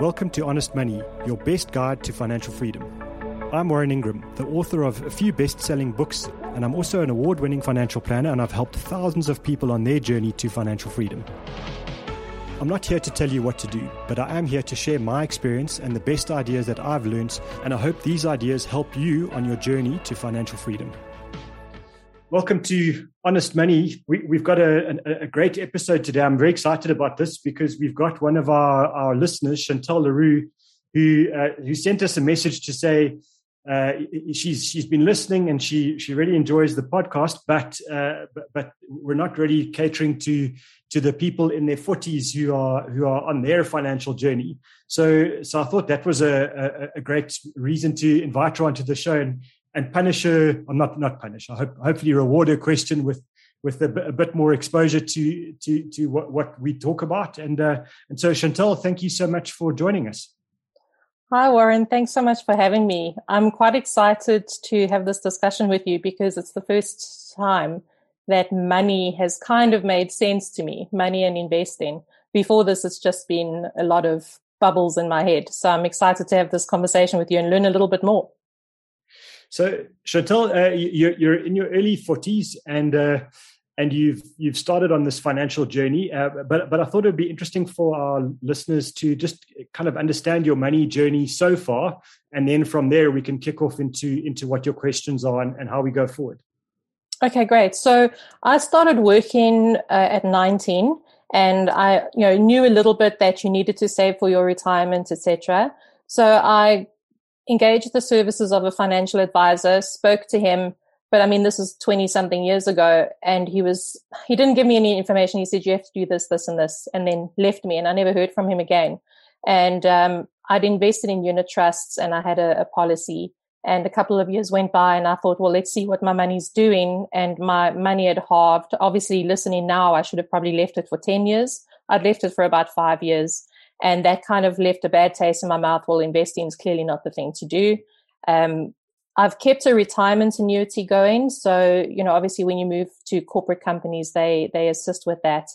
Welcome to Honest Money, your best guide to financial freedom. I'm Warren Ingram, the author of a few best selling books, and I'm also an award winning financial planner, and I've helped thousands of people on their journey to financial freedom. I'm not here to tell you what to do, but I am here to share my experience and the best ideas that I've learned, and I hope these ideas help you on your journey to financial freedom. Welcome to Honest Money. We, have got a, a, a, great episode today. I'm very excited about this because we've got one of our, our listeners, Chantal LaRue, who uh, who sent us a message to say uh, she's she's been listening and she she really enjoys the podcast, but, uh, but, but we're not really catering to to the people in their forties who are who are on their financial journey. So so I thought that was a, a, a great reason to invite her onto the show and and punish her, or not not punish. I hope hopefully reward her question with with a, a bit more exposure to to to what, what we talk about. And uh, and so Chantal, thank you so much for joining us. Hi Warren, thanks so much for having me. I'm quite excited to have this discussion with you because it's the first time that money has kind of made sense to me, money and investing. Before this, it's just been a lot of bubbles in my head. So I'm excited to have this conversation with you and learn a little bit more. So, Chantal, uh, you're, you're, in your early 40s and uh, and you've you've started on this financial journey. Uh, but but I thought it would be interesting for our listeners to just kind of understand your money journey so far, and then from there we can kick off into into what your questions are and, and how we go forward. Okay, great. So I started working uh, at 19 and I you know knew a little bit that you needed to save for your retirement, etc. So I engaged the services of a financial advisor, spoke to him, but I mean, this is 20 something years ago. And he was, he didn't give me any information. He said, you have to do this, this, and this, and then left me. And I never heard from him again. And um, I'd invested in unit trusts and I had a, a policy. And a couple of years went by and I thought, well, let's see what my money's doing. And my money had halved. Obviously, listening now, I should have probably left it for 10 years. I'd left it for about five years. And that kind of left a bad taste in my mouth. Well, investing is clearly not the thing to do. Um, I've kept a retirement annuity going. So, you know, obviously when you move to corporate companies, they, they assist with that.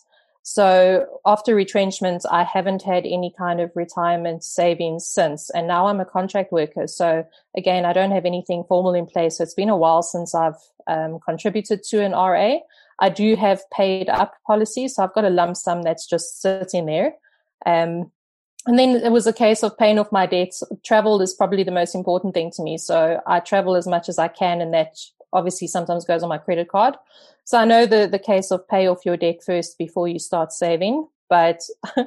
So after retrenchment, I haven't had any kind of retirement savings since. And now I'm a contract worker. So again, I don't have anything formal in place. So it's been a while since I've um, contributed to an RA. I do have paid up policies. So I've got a lump sum that's just sitting there. Um, and then it was a case of paying off my debts. Travel is probably the most important thing to me. So I travel as much as I can, and that obviously sometimes goes on my credit card. So I know the, the case of pay off your debt first before you start saving, but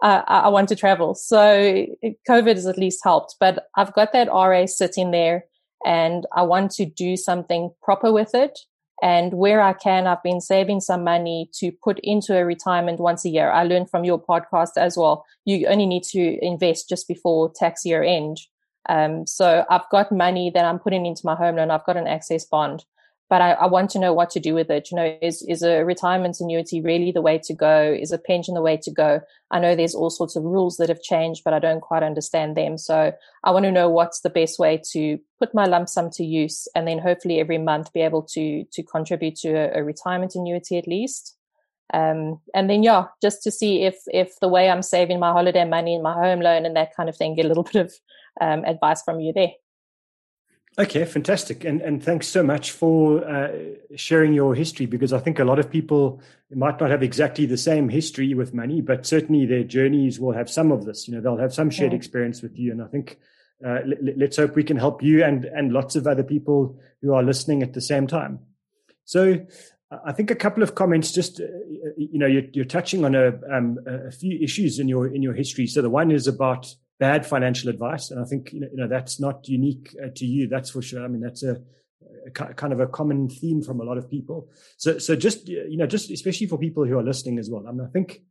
I, I want to travel. So COVID has at least helped, but I've got that RA sitting there and I want to do something proper with it. And where I can, I've been saving some money to put into a retirement once a year. I learned from your podcast as well. You only need to invest just before tax year end. Um, so I've got money that I'm putting into my home loan. I've got an access bond but I, I, want to know what to do with it. You know, is is a retirement annuity really the way to go? Is a pension the way to go? I know there's all sorts of rules that have changed, but I don't quite understand them. So I want to know what's the best way to put my lump sum to use, and then hopefully every month be able to to contribute to a, a retirement annuity at least. Um, and then yeah, just to see if if the way I'm saving my holiday money and my home loan and that kind of thing, get a little bit of um, advice from you there. Okay, fantastic, and and thanks so much for uh, sharing your history because I think a lot of people might not have exactly the same history with money, but certainly their journeys will have some of this. You know, they'll have some shared yeah. experience with you, and I think uh, let, us hope we can help you and and lots of other people who are listening at the same time. So. I think a couple of comments. Just uh, you know, you're, you're touching on a, um, a few issues in your in your history. So the one is about bad financial advice. And I think, you know, you know that's not unique uh, to you. That's for sure. I mean, that's a, a, kind of a common theme from a lot of people. So, so just, you know, just especially for people who are listening as well. I mean, I think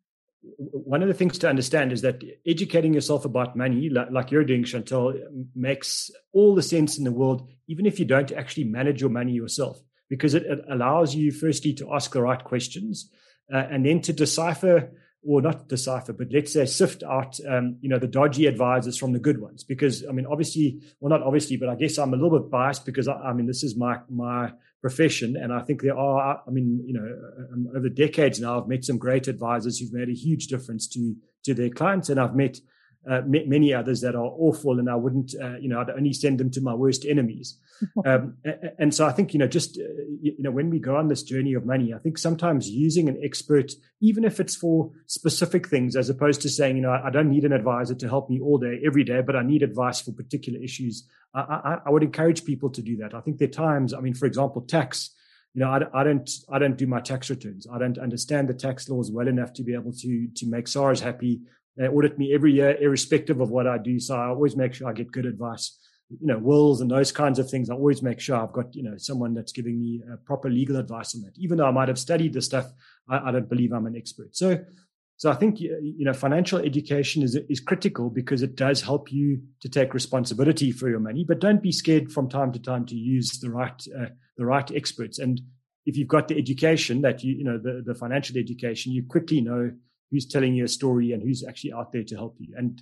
one of the things to understand is that educating yourself about money, like, like you're doing, Chantal, makes all the sense in the world, even if you don't actually manage your money yourself, because it, it allows you firstly to ask the right questions uh, and then to decipher or not decipher, but let's say sift out, um, you know, the dodgy advisors from the good ones. Because I mean, obviously, well, not obviously, but I guess I'm a little bit biased because I, I mean, this is my my profession, and I think there are, I mean, you know, um, over decades now, I've met some great advisors who've made a huge difference to to their clients, and I've met uh, m- many others that are awful, and I wouldn't, uh, you know, I'd only send them to my worst enemies. Um, and so I think, you know, just, uh, you know, when we go on this journey of money, I think sometimes using an expert, even if it's for specific things, as opposed to saying, you know, I don't need an advisor to help me all day, every day, but I need advice for particular issues. I, I, I would encourage people to do that. I think there are times, I mean, for example, tax you know, I, I, don't, I don't do my tax returns. I don't understand the tax laws well enough to be able to, to make SARS happy. They audit me every year, irrespective of what I do. So I always make sure I get good advice. You know, wills and those kinds of things. I always make sure I've got, you know, someone that's giving me uh, proper legal advice on that. Even though I might have studied the stuff, I, I don't believe I'm an expert. So, so I think you know financial education is is critical because it does help you to take responsibility for your money, but don't be scared from time to time to use the right uh, the right experts. And if you've got the education that you you know the the financial education, you quickly know who's telling you a story and who's actually out there to help you. And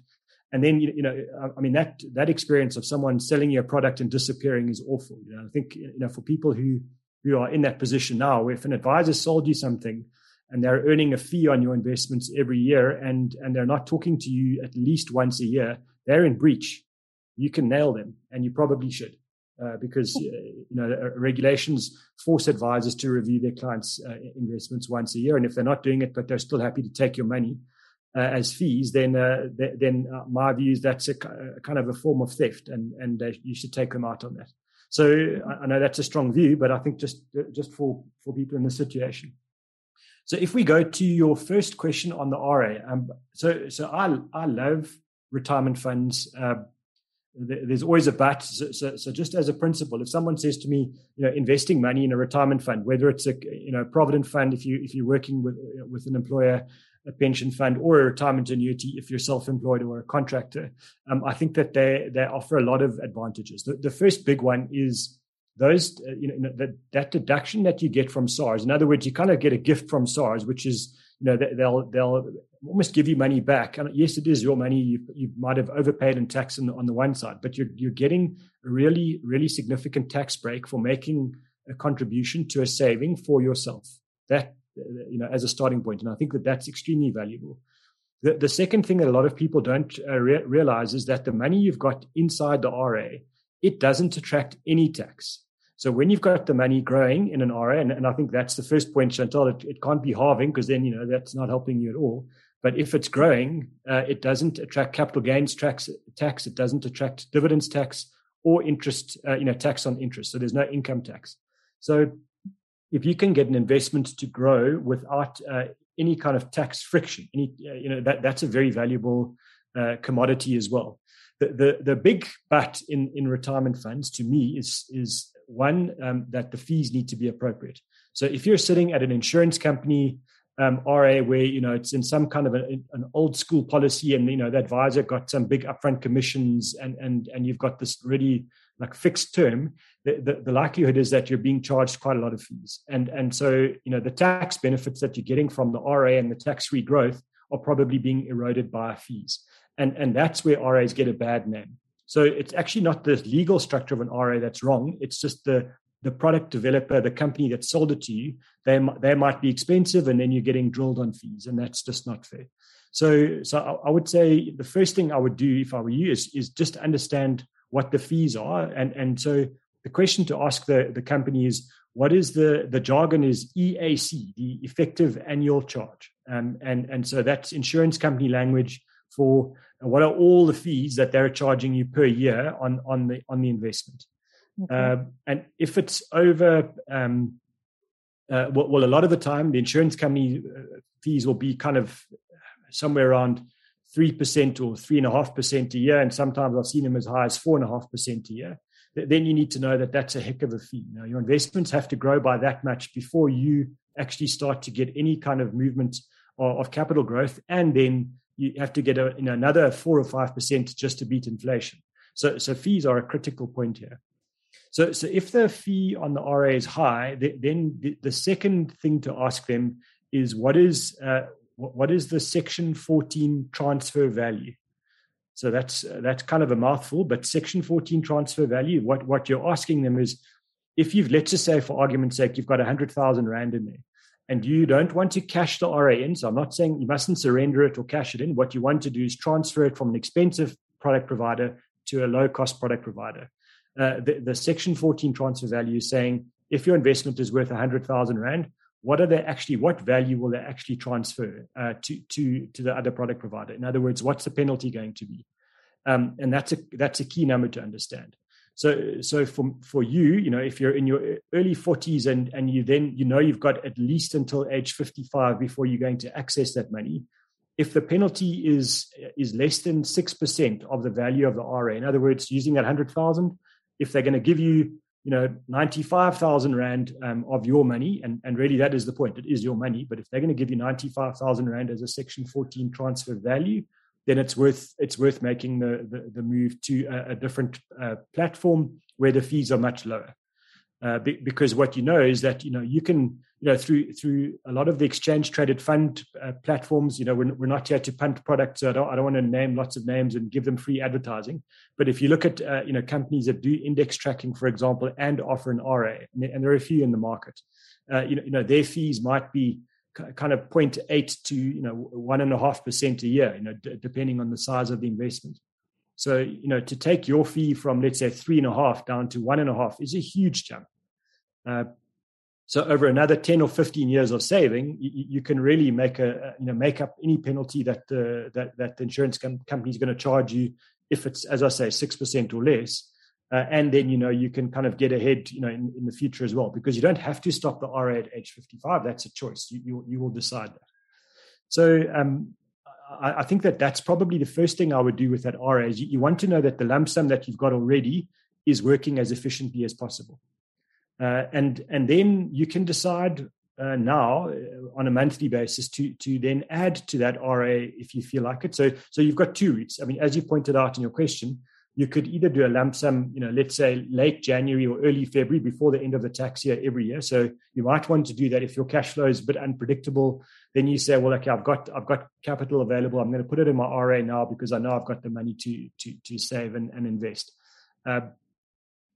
and then you know I mean that that experience of someone selling you a product and disappearing is awful. You know I think you know for people who who are in that position now, if an advisor sold you something and they're earning a fee on your investments every year and and they're not talking to you at least once a year they're in breach you can nail them and you probably should uh, because uh, you know uh, regulations force advisors to review their clients uh, investments once a year and if they're not doing it but they're still happy to take your money as fees then uh, th- then my view is that's a, a, kind of a form of theft and and you should take them out on that so I, I know that's a strong view but i think just just for for people in this situation so if we go to your first question on the RA, um, so so I I love retirement funds. Uh, there's always a but. So, so, so, just as a principle, if someone says to me, you know, investing money in a retirement fund, whether it's a you know provident fund if you if you're working with with an employer, a pension fund, or a retirement annuity if you're self-employed or a contractor, um, I think that they they offer a lot of advantages. The, the first big one is those uh, you know that that deduction that you get from SARS. In other words, you kind of get a gift from SARS, which is you know they'll they'll almost give you money back. And yes, it is your money. You you might have overpaid in tax on the, on the one side, but you're you're getting a really really significant tax break for making a contribution to a saving for yourself. That you know as a starting point, and I think that that's extremely valuable. The, the second thing that a lot of people don't uh, re- realize is that the money you've got inside the RA, it doesn't attract any tax. So when you've got the money growing in an RA, and, and I think that's the first point, Chantal, it, it can't be halving because then, you know, that's not helping you at all. But if it's growing, uh, it doesn't attract capital gains tax, tax. It doesn't attract dividends tax or interest, uh, you know, tax on interest. So there's no income tax. So if you can get an investment to grow without uh, any kind of tax friction, any, uh, you know, that, that's a very valuable uh, commodity as well. The, the, the big but in, in retirement funds to me is, is one, um, that the fees need to be appropriate. So if you're sitting at an insurance company, um, RA, where you know it's in some kind of a, an old school policy, and you know the advisor got some big upfront commissions, and and and you've got this really like fixed term, the, the, the, likelihood is that you're being charged quite a lot of fees. And, and so, you know, the tax benefits that you're getting from the RA and the tax free growth are probably being eroded by fees. And, and that's where RAs get a bad name. So it's actually not the legal structure of an RA that's wrong. It's just the the product developer, the company that sold it to you. They they might be expensive, and then you're getting drilled on fees, and that's just not fair. So so I, I would say the first thing I would do if I were you is is just understand what the fees are, and and so the question to ask the the company is what is the the jargon is EAC, the effective annual charge, um, and and so that's insurance company language for what are all the fees that they're charging you per year on on the on the investment. Okay. Uh, and if it's over, um, uh, well, well, a lot of the time the insurance company uh, fees will be kind of somewhere around three percent or three and a year, and sometimes I've seen them as high as four and a year. Then you need to know that that's a heck of a fee. Now, your investments have to grow by that much before you actually start to get any kind of movement of, capital growth, and then you have to get a, you know, another four or five percent just to beat inflation. So, so fees are a critical point here. So, so if the fee on the RA is high, then the, the second thing to ask them is what is uh, what is the Section 14 transfer value? So that's uh, that's kind of a mouthful, but Section 14 transfer value. What what you're asking them is, if you've let's just say for argument's sake, you've got 100,000 rand in there, and you don't want to cash the RA in, so I'm not saying you mustn't surrender it or cash it in. What you want to do is transfer it from an expensive product provider to a low cost product provider. Uh, the, the, Section 14 transfer value is saying if your investment is worth 100,000 Rand, what are they actually, what value will they actually transfer uh, to, to, to the other product provider? In other words, what's the penalty going to be? Um, and that's a, that's a key number to understand. So, so for for you, you know, if you're in your early 40s and and you then you know you've got at least until age 55 before you're going to access that money. If the penalty is is less than six percent of the value of the RA, in other words, using that hundred thousand, if they're going to give you you know 95,000 rand um, of your money and, and really that is the point it is your money but if they're going to give you 95,000 rand as a section 14 transfer value then it's worth it's worth making the the, the move to a, a different uh, platform where the fees are much lower. Uh, be, because what you know is that you know you can you know through through a lot of the exchange traded fund uh, platforms you know we're, we're not here to punt products so I don't, I don't want to name lots of names and give them free advertising. But if you look at uh, you know companies that do index tracking for example and offer an RA and there are a few in the market uh, you know you know their fees might be kind of 0.8 to you know one and a half percent a year you know d- depending on the size of the investment. So you know to take your fee from let's say three and a half down to one and a half is a huge jump uh, so over another 10 or 15 years of saving you, you can really make a you know make up any penalty that uh, that that the insurance com- company is going to charge you if it's as i say 6% or less. Uh, and then you know you can kind of get ahead you know in, in, the future as well because you don't have to stop the RA at age 55 that's a choice. You you, you will decide that. So um, I, I, think that that's probably the first thing I would do with that RA is you, you, want to know that the lump sum that you've got already is working as efficiently as possible and and then you can decide uh, now uh, on a monthly basis to to then add to that RA if you feel like it so so you've got two routes I mean as you pointed out in your question you could either do a lump sum, you know, let's say late January or early February before the end of the tax year every year. So you might want to do that if your cash flow is a bit unpredictable. Then you say, well, okay, I've got I've got capital available. I'm going to put it in my RA now because I know I've got the money to to to save and, and invest. Uh,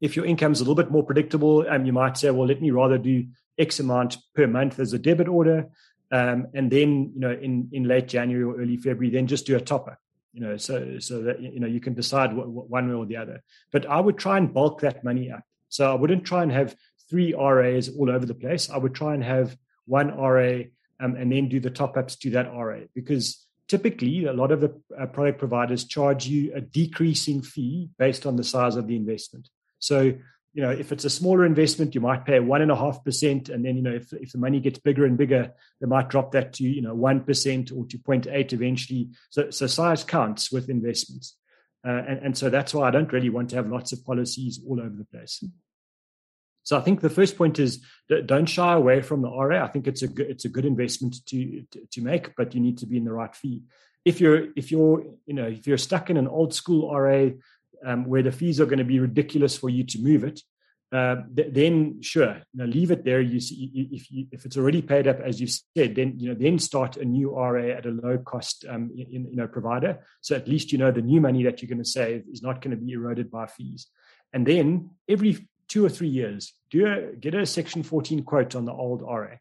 if your income is a little bit more predictable, um, you might say, well, let me rather do X amount per month as a debit order. Um, and then, you know, in, in late January or early February, then just do a topper you know so so that you know you can decide what, what, one way or the other. But i would try and bulk that money up. So i wouldn't try and have three ras all over the place. I would try and have one ra um, and then do the top ups to that ra. Because typically a lot of the uh, product providers charge you a decreasing fee based on the size of the investment so you know, if it's a smaller investment, you might pay one and a half percent, and then you know, if if the money gets bigger and bigger, they might drop that to you know one percent or to 0.8 eventually. So so size counts with investments, uh, and and so that's why I don't really want to have lots of policies all over the place. So I think the first point is don't shy away from the RA. I think it's a good, it's a good investment to, to, to make, but you need to be in the right fee. If you're if you're you know if you're stuck in an old school RA um, where the fees are going to be ridiculous for you to move it, uh, th- then sure, you know, leave it there. You see, if you, if it's already paid up, as you said, then you know, then start a new RA at a low cost, um, in, you know, provider. So at least you know the new money that you're going to save is not going to be eroded by fees. And then every two or three years, do a, get a Section 14 quote on the old RA,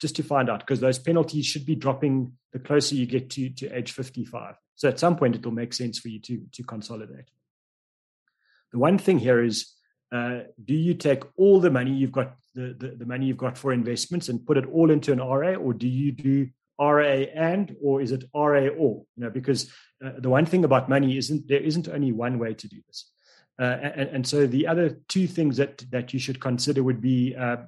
just to find out because those penalties should be dropping the closer you get to to age 55. So at some point, it will make sense for you to to consolidate. The one thing here is, uh, do you take all the money you've got, the, the, the, money you've got for investments, and put it all into an RA, or do you do RA and, or is it RA or? You know, because uh, the one thing about money isn't there isn't only one way to do this. Uh, and, and, so the other two things that that you should consider would be uh,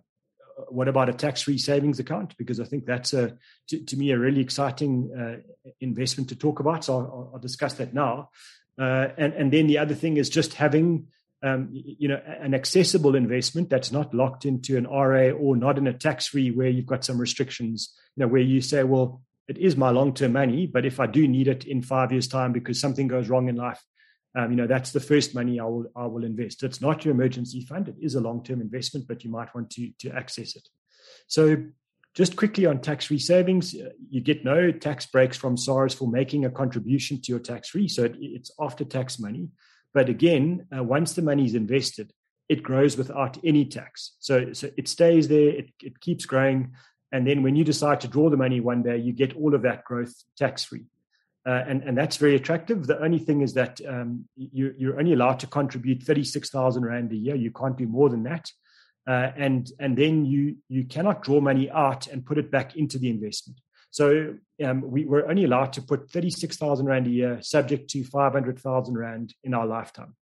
what about a tax-free savings account? Because I think that's a to, to me a really exciting uh, investment to talk about. So I'll, I'll discuss that now. Uh, and, and then the other thing is just having um, you know an accessible investment that's not locked into an RA or not in a tax free where you've got some restrictions. You know where you say, well, it is my long term money, but if I do need it in five years' time because something goes wrong in life, um, you know that's the first money I will I will invest. It's not your emergency fund; it is a long term investment, but you might want to to access it. So just quickly on tax-free savings, uh, you get no tax breaks from SARS for making a contribution to your tax-free. So it's after-tax money. But again, uh, once the money is invested, it grows without any tax. So, so it stays there. It, it keeps growing. And then when you decide to draw the money one day, you get all of that growth tax free. Uh, and, and that's very attractive. The only thing is that um, you, you're only allowed to contribute 36,000 Rand a year. You can't do more than that. Uh, and, and then you, you cannot draw money out and put it back into the investment. So um, we were only allowed to put 36,000 Rand a year, subject to 500,000 Rand in our lifetime.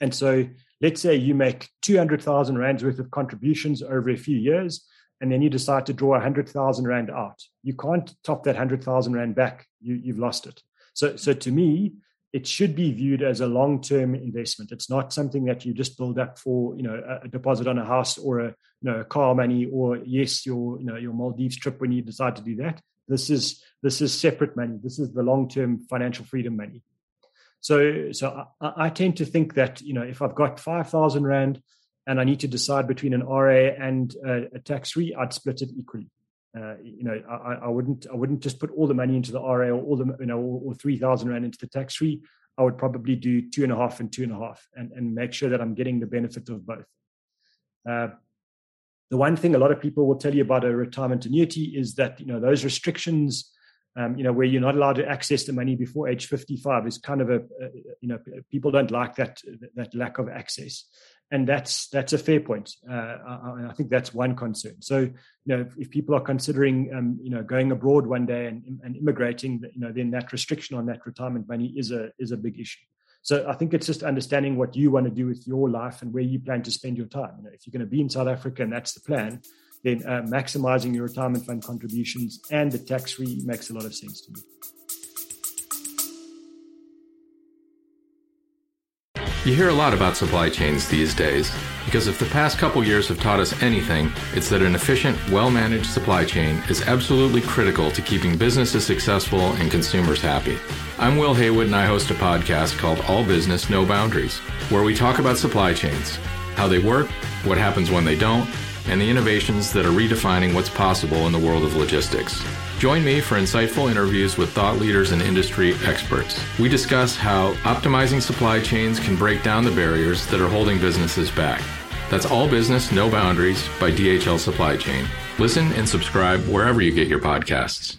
And so let's say you make 200,000 Rands worth of contributions over a few years and then you decide to draw 100,000 Rand out. You can't top that 100,000 Rand back. You, you've lost it. So, so to me, it should be viewed as a long-term investment. It's not something that you just build up for, you know, a, deposit on a house or a, you know, a car money or yes, your, you know, your Maldives trip when you decide to do that. This is this is separate money. This is the long-term financial freedom money. So, so I, I tend to think that you know, if I've got five thousand rand and I need to decide between an RA and a, a tax free, I'd split it equally. Uh, you know, I, I, wouldn't I wouldn't just put all the money into the RA or all the you know or, or three thousand rand into the tax free. I would probably do two and a half and two and a half, and and make sure that I'm getting the benefit of both. Uh, the one thing a lot of people will tell you about a retirement annuity is that you know those restrictions um, you know, where you're not allowed to access the money before age 55 is kind of a, you know, people don't like that that lack of access, and that's that's a fair point. Uh, I, I, think that's one concern. So, you know, if, if people are considering, um, you know, going abroad one day and, and immigrating, you know, then that restriction on that retirement money is a is a big issue. So I think it's just understanding what you want to do with your life and where you plan to spend your time. You know, if you're going to be in South Africa and that's the plan, then uh, maximizing your retirement fund contributions and the tax free makes a lot of sense to me. You hear a lot about supply chains these days because if the past couple years have taught us anything, it's that an efficient, well managed supply chain is absolutely critical to keeping businesses successful and consumers happy. I'm Will Haywood and I host a podcast called All Business, No Boundaries, where we talk about supply chains, how they work, what happens when they don't, and the innovations that are redefining what's possible in the world of logistics. Join me for insightful interviews with thought leaders and industry experts. We discuss how optimizing supply chains can break down the barriers that are holding businesses back. That's All Business, No Boundaries by DHL Supply Chain. Listen and subscribe wherever you get your podcasts.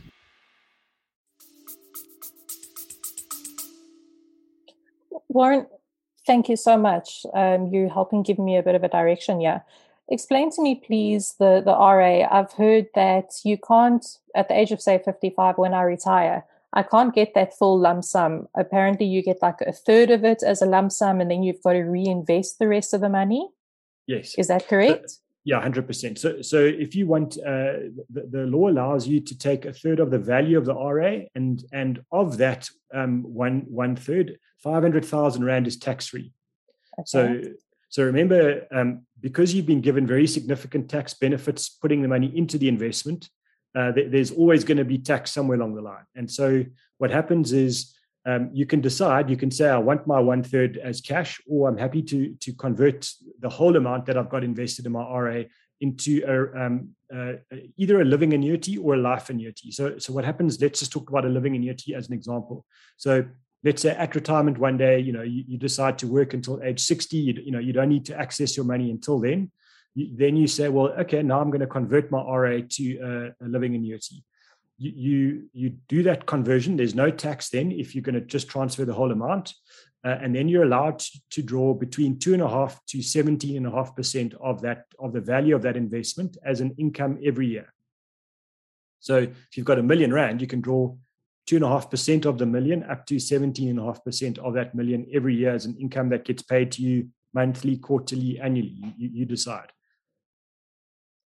Warren, thank you so much. Um, you're helping give me a bit of a direction. Yeah. Explain to me, please, the, the RA. I've heard that you can't, at the age of, say, 55, when I retire, I can't get that full lump sum. Apparently, you get like a third of it as a lump sum, and then you've got to reinvest the rest of the money. Yes. Is that correct? So, yeah, hundred percent. So, so if you want, uh, the, the law allows you to take a third of the value of the RA, and and of that, um, one one third, five hundred thousand rand is tax free. Okay. So, so remember, um, because you've been given very significant tax benefits putting the money into the investment, uh, th- there's always going to be tax somewhere along the line. And so what happens is um, you can decide, you can say, I want my one third as cash, or I'm happy to, to convert the whole amount that I've got invested in my RA into a, um, uh, either a living annuity or a life annuity. So, so what happens? Let's just talk about a living annuity as an example. So let's say at retirement one day, you know, you, you decide to work until age 60, you, you, know, you don't need to access your money until then. You, then you say, well, okay, now I'm going to convert my RA to a, a living annuity. You, you, you do that conversion. There's no tax then if you're going to just transfer the whole amount. Uh, and then you're allowed to, to, draw between two and a half to 17 and a half percent of that of the value of that investment as an income every year. So if you've got a million rand, you can draw two and a half percent of the million up to 17 and a half percent of that million every year as an income that gets paid to you monthly, quarterly, annually. You, you decide.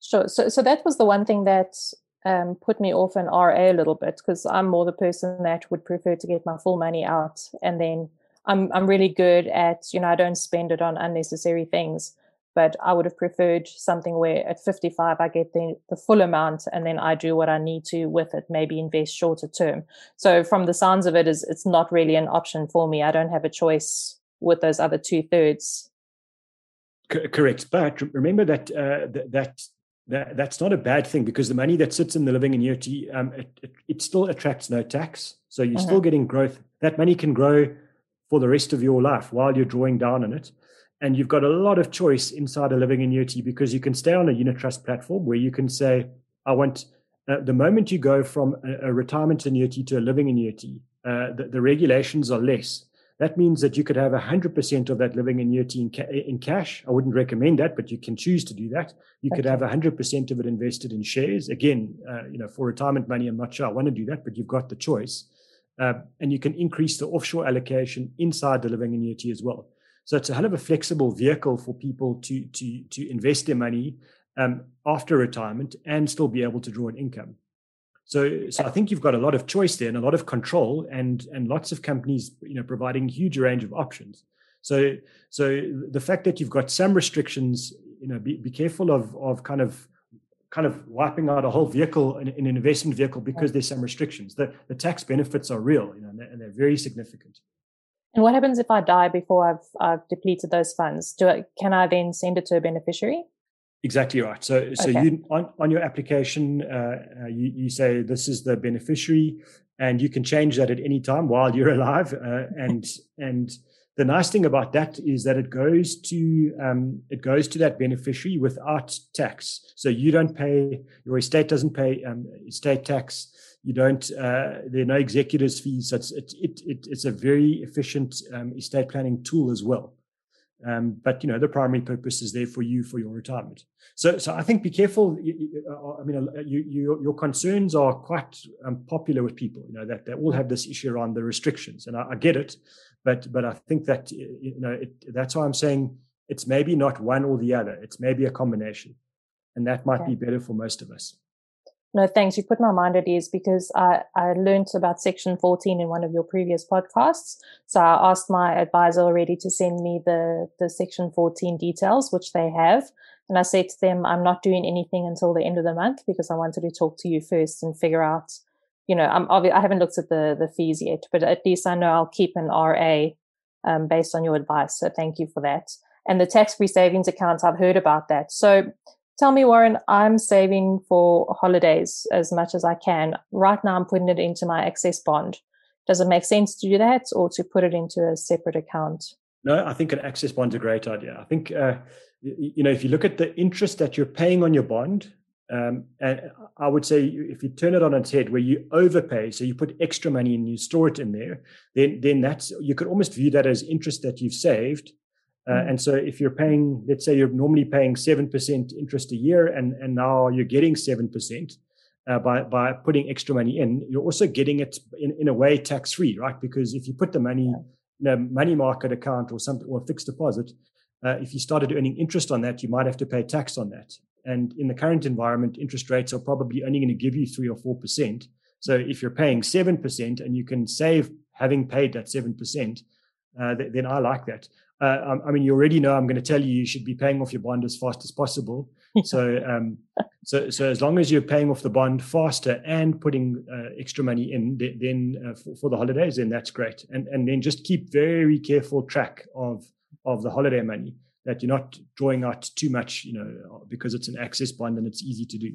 Sure. So, so that was the one thing that um, put me off an RA a little bit because I'm more the person that would prefer to get my full money out and then I'm I'm really good at you know I don't spend it on unnecessary things but I would have preferred something where at 55 I get the, the full amount and then I do what I need to with it, maybe invest shorter term. So from the sounds of it, is it's not really an option for me. I don't have a choice with those other two thirds. C- correct, but remember that uh, that that that's not a bad thing because the money that sits in the living annuity um, it, it, it still attracts no tax, so you're uh-huh. still getting growth. That money can grow for the rest of your life while you're drawing down on it and you've got a lot of choice inside a living annuity because you can stay on a unit trust platform where you can say, I want uh, the moment you go from a, a, retirement annuity to a living annuity, uh, the, the, regulations are less. That means that you could have 100% of that living annuity in, ca- in cash. I wouldn't recommend that, but you can choose to do that. You okay. could have 100% of it invested in shares. Again, uh, you know, for retirement money, I'm not sure I want to do that, but you've got the choice. Uh, and you can increase the offshore allocation inside the living annuity as well. So it's a hell of a flexible vehicle for people to to to invest their money um, after retirement and still be able to draw an income. So, so I think you've got a lot of choice there and a lot of control, and and lots of companies, you know, providing huge range of options. So, so the fact that you've got some restrictions, you know, be, be careful of of kind of kind of wiping out a whole vehicle in, in an investment vehicle because there's some restrictions. The the tax benefits are real, you know, and they're, and they're very significant. And what happens if I die before I've, I've depleted those funds? Do I, can I then send it to a beneficiary? Exactly right. So, so okay. you on, on your application, uh, uh, you, you say this is the beneficiary, and you can change that at any time while you're alive. Uh, and and the nice thing about that is that it goes to um, it goes to that beneficiary without tax. So you don't pay your estate doesn't pay um, estate tax you don't uh, there are no executors fees so it's it, it, it, it's a very efficient um, estate planning tool as well. Um, but you know the primary purpose is there for you for your retirement. So so i think be careful. Uh, i mean uh, you, you, your concerns are quite um, popular with people you know that they all have this issue around the restrictions. And i, I get it. But but i think that you know it, that's why i'm saying it's maybe not one or the other. It's maybe a combination. And that might okay. be better for most of us no, thanks. You put my mind at ease because I, I learned about section 14 in one of your previous podcasts. So I asked my advisor already to send me the, the section 14 details, which they have. And I said to them, I'm not doing anything until the end of the month because I wanted to talk to you first and figure out, you know, I'm obvi- I haven't looked at the, the fees yet, but at least I know I'll keep an RA um, based on your advice. So thank you for that. And the tax free savings accounts, I've heard about that. So tell me, Warren, I'm saving for holidays as much as I can. Right now, I'm putting it into my access bond. Does it make sense to do that or to put it into a separate account? No, I think an access bond's a great idea. I think, uh, you know, if you look at the interest that you're paying on your bond, um, and I would say if you turn it on its head, where you overpay, so you put extra money and you store it in there, then then that's you could almost view that as interest that you've saved, uh, mm. and so if you're paying, let's say you're normally paying 7% interest a year and, and now you're getting 7% uh, by, by putting extra money in, you're also getting it in, in a way tax free, right? Because if you put the money in a money market account or something or a fixed deposit, uh, if you started earning interest on that, you might have to pay tax on that. And in the current environment, interest rates are probably only going to give you three or 4%. So if you're paying 7% and you can save having paid that 7%, uh, th- then I like that. Uh, I mean, you already know I'm going to tell you you should be paying off your bond as fast as possible. so, um, so, so as long as you're paying off the bond faster and putting uh, extra money in, then uh, for, for, the holidays, then that's great. And and then just keep very careful track of of the holiday money that you're not drawing out too much, you know, because it's an access bond and it's easy to do.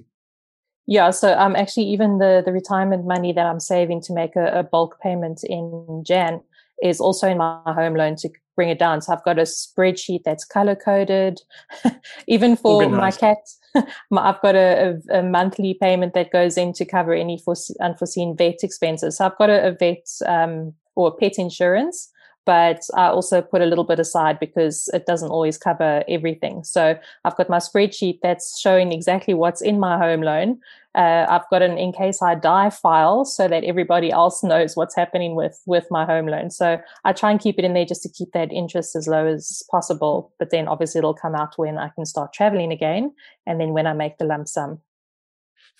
Yeah, so um, actually, even the the retirement money that I'm saving to make a, a bulk payment in Jan is also in my home loan to bring it down. So I've got a spreadsheet that's color coded. Even for Organized. my cat, I've got a, a, a, monthly payment that goes in to cover any unforeseen vet expenses. So I've got a, a vet um, or pet insurance but I also put a little bit aside because it doesn't always cover everything. So I've got my spreadsheet that's showing exactly what's in my home loan. Uh, I've got an in case I die file so that everybody else knows what's happening with with my home loan. So I try and keep it in there just to keep that interest as low as possible. But then obviously it'll come out when I can start traveling again, and then when I make the lump sum.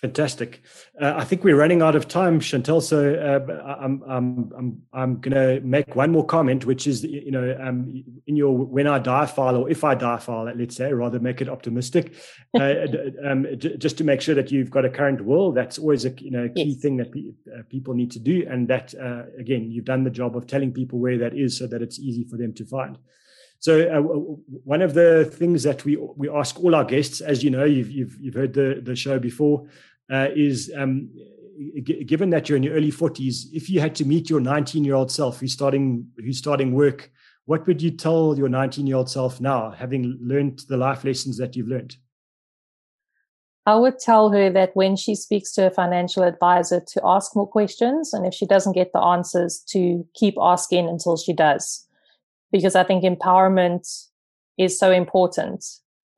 Fantastic. Uh, I think we're running out of time, Chantal. So uh, I'm I'm I'm I'm going to make one more comment, which is you know um, in your when I die file or if I die file, let's say, rather make it optimistic, uh, um, just to make sure that you've got a current will. That's always a you know key yes. thing that pe- uh, people need to do, and that uh, again, you've done the job of telling people where that is, so that it's easy for them to find. So uh, one of the things that we we ask all our guests, as you know, you've you've, you've heard the the show before, uh, is um, g- given that you're in your early 40s, if you had to meet your 19 year old self who's starting who's starting work what would you tell your 19 year old self now, having learned the life lessons that you've learned? I would tell her that when she speaks to a financial advisor to ask more questions, and if she doesn't get the answers, to keep asking until she does. Because I think empowerment is so important.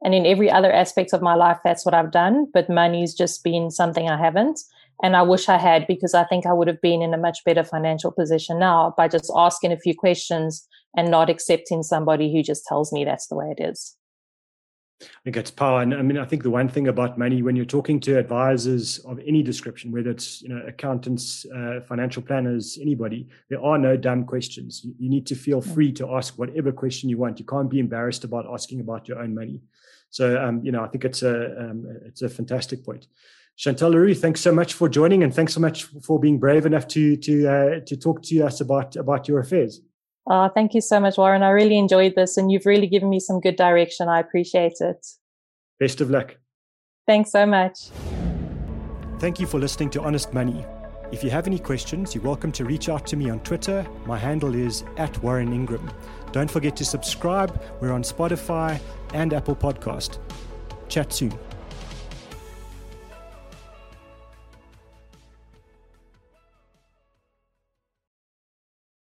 And in every other aspect of my life, that's what I've done. But money's just been something I haven't. And I wish I had because I think I would have been in a much better financial position now by just asking a few questions and not accepting somebody who just tells me that's the way it is. I think it's power. And I mean, I think the one thing about money, when you're talking to advisors of any description, whether it's you know accountants, uh, financial planners, anybody, there are no dumb questions. You, you, need to feel free to ask whatever question you want. You can't be embarrassed about asking about your own money. So, um, you know, I think it's a um, it's a fantastic point. Chantal Leroux, thanks so much for joining, and thanks so much for being brave enough to to uh, to talk to us about about your affairs. Oh, thank you so much, Warren. I really enjoyed this and you've really given me some good direction. I appreciate it. Best of luck. Thanks so much. Thank you for listening to Honest Money. If you have any questions, you're welcome to reach out to me on Twitter. My handle is at Warren Ingram. Don't forget to subscribe. We're on Spotify and Apple Podcast. Chat soon.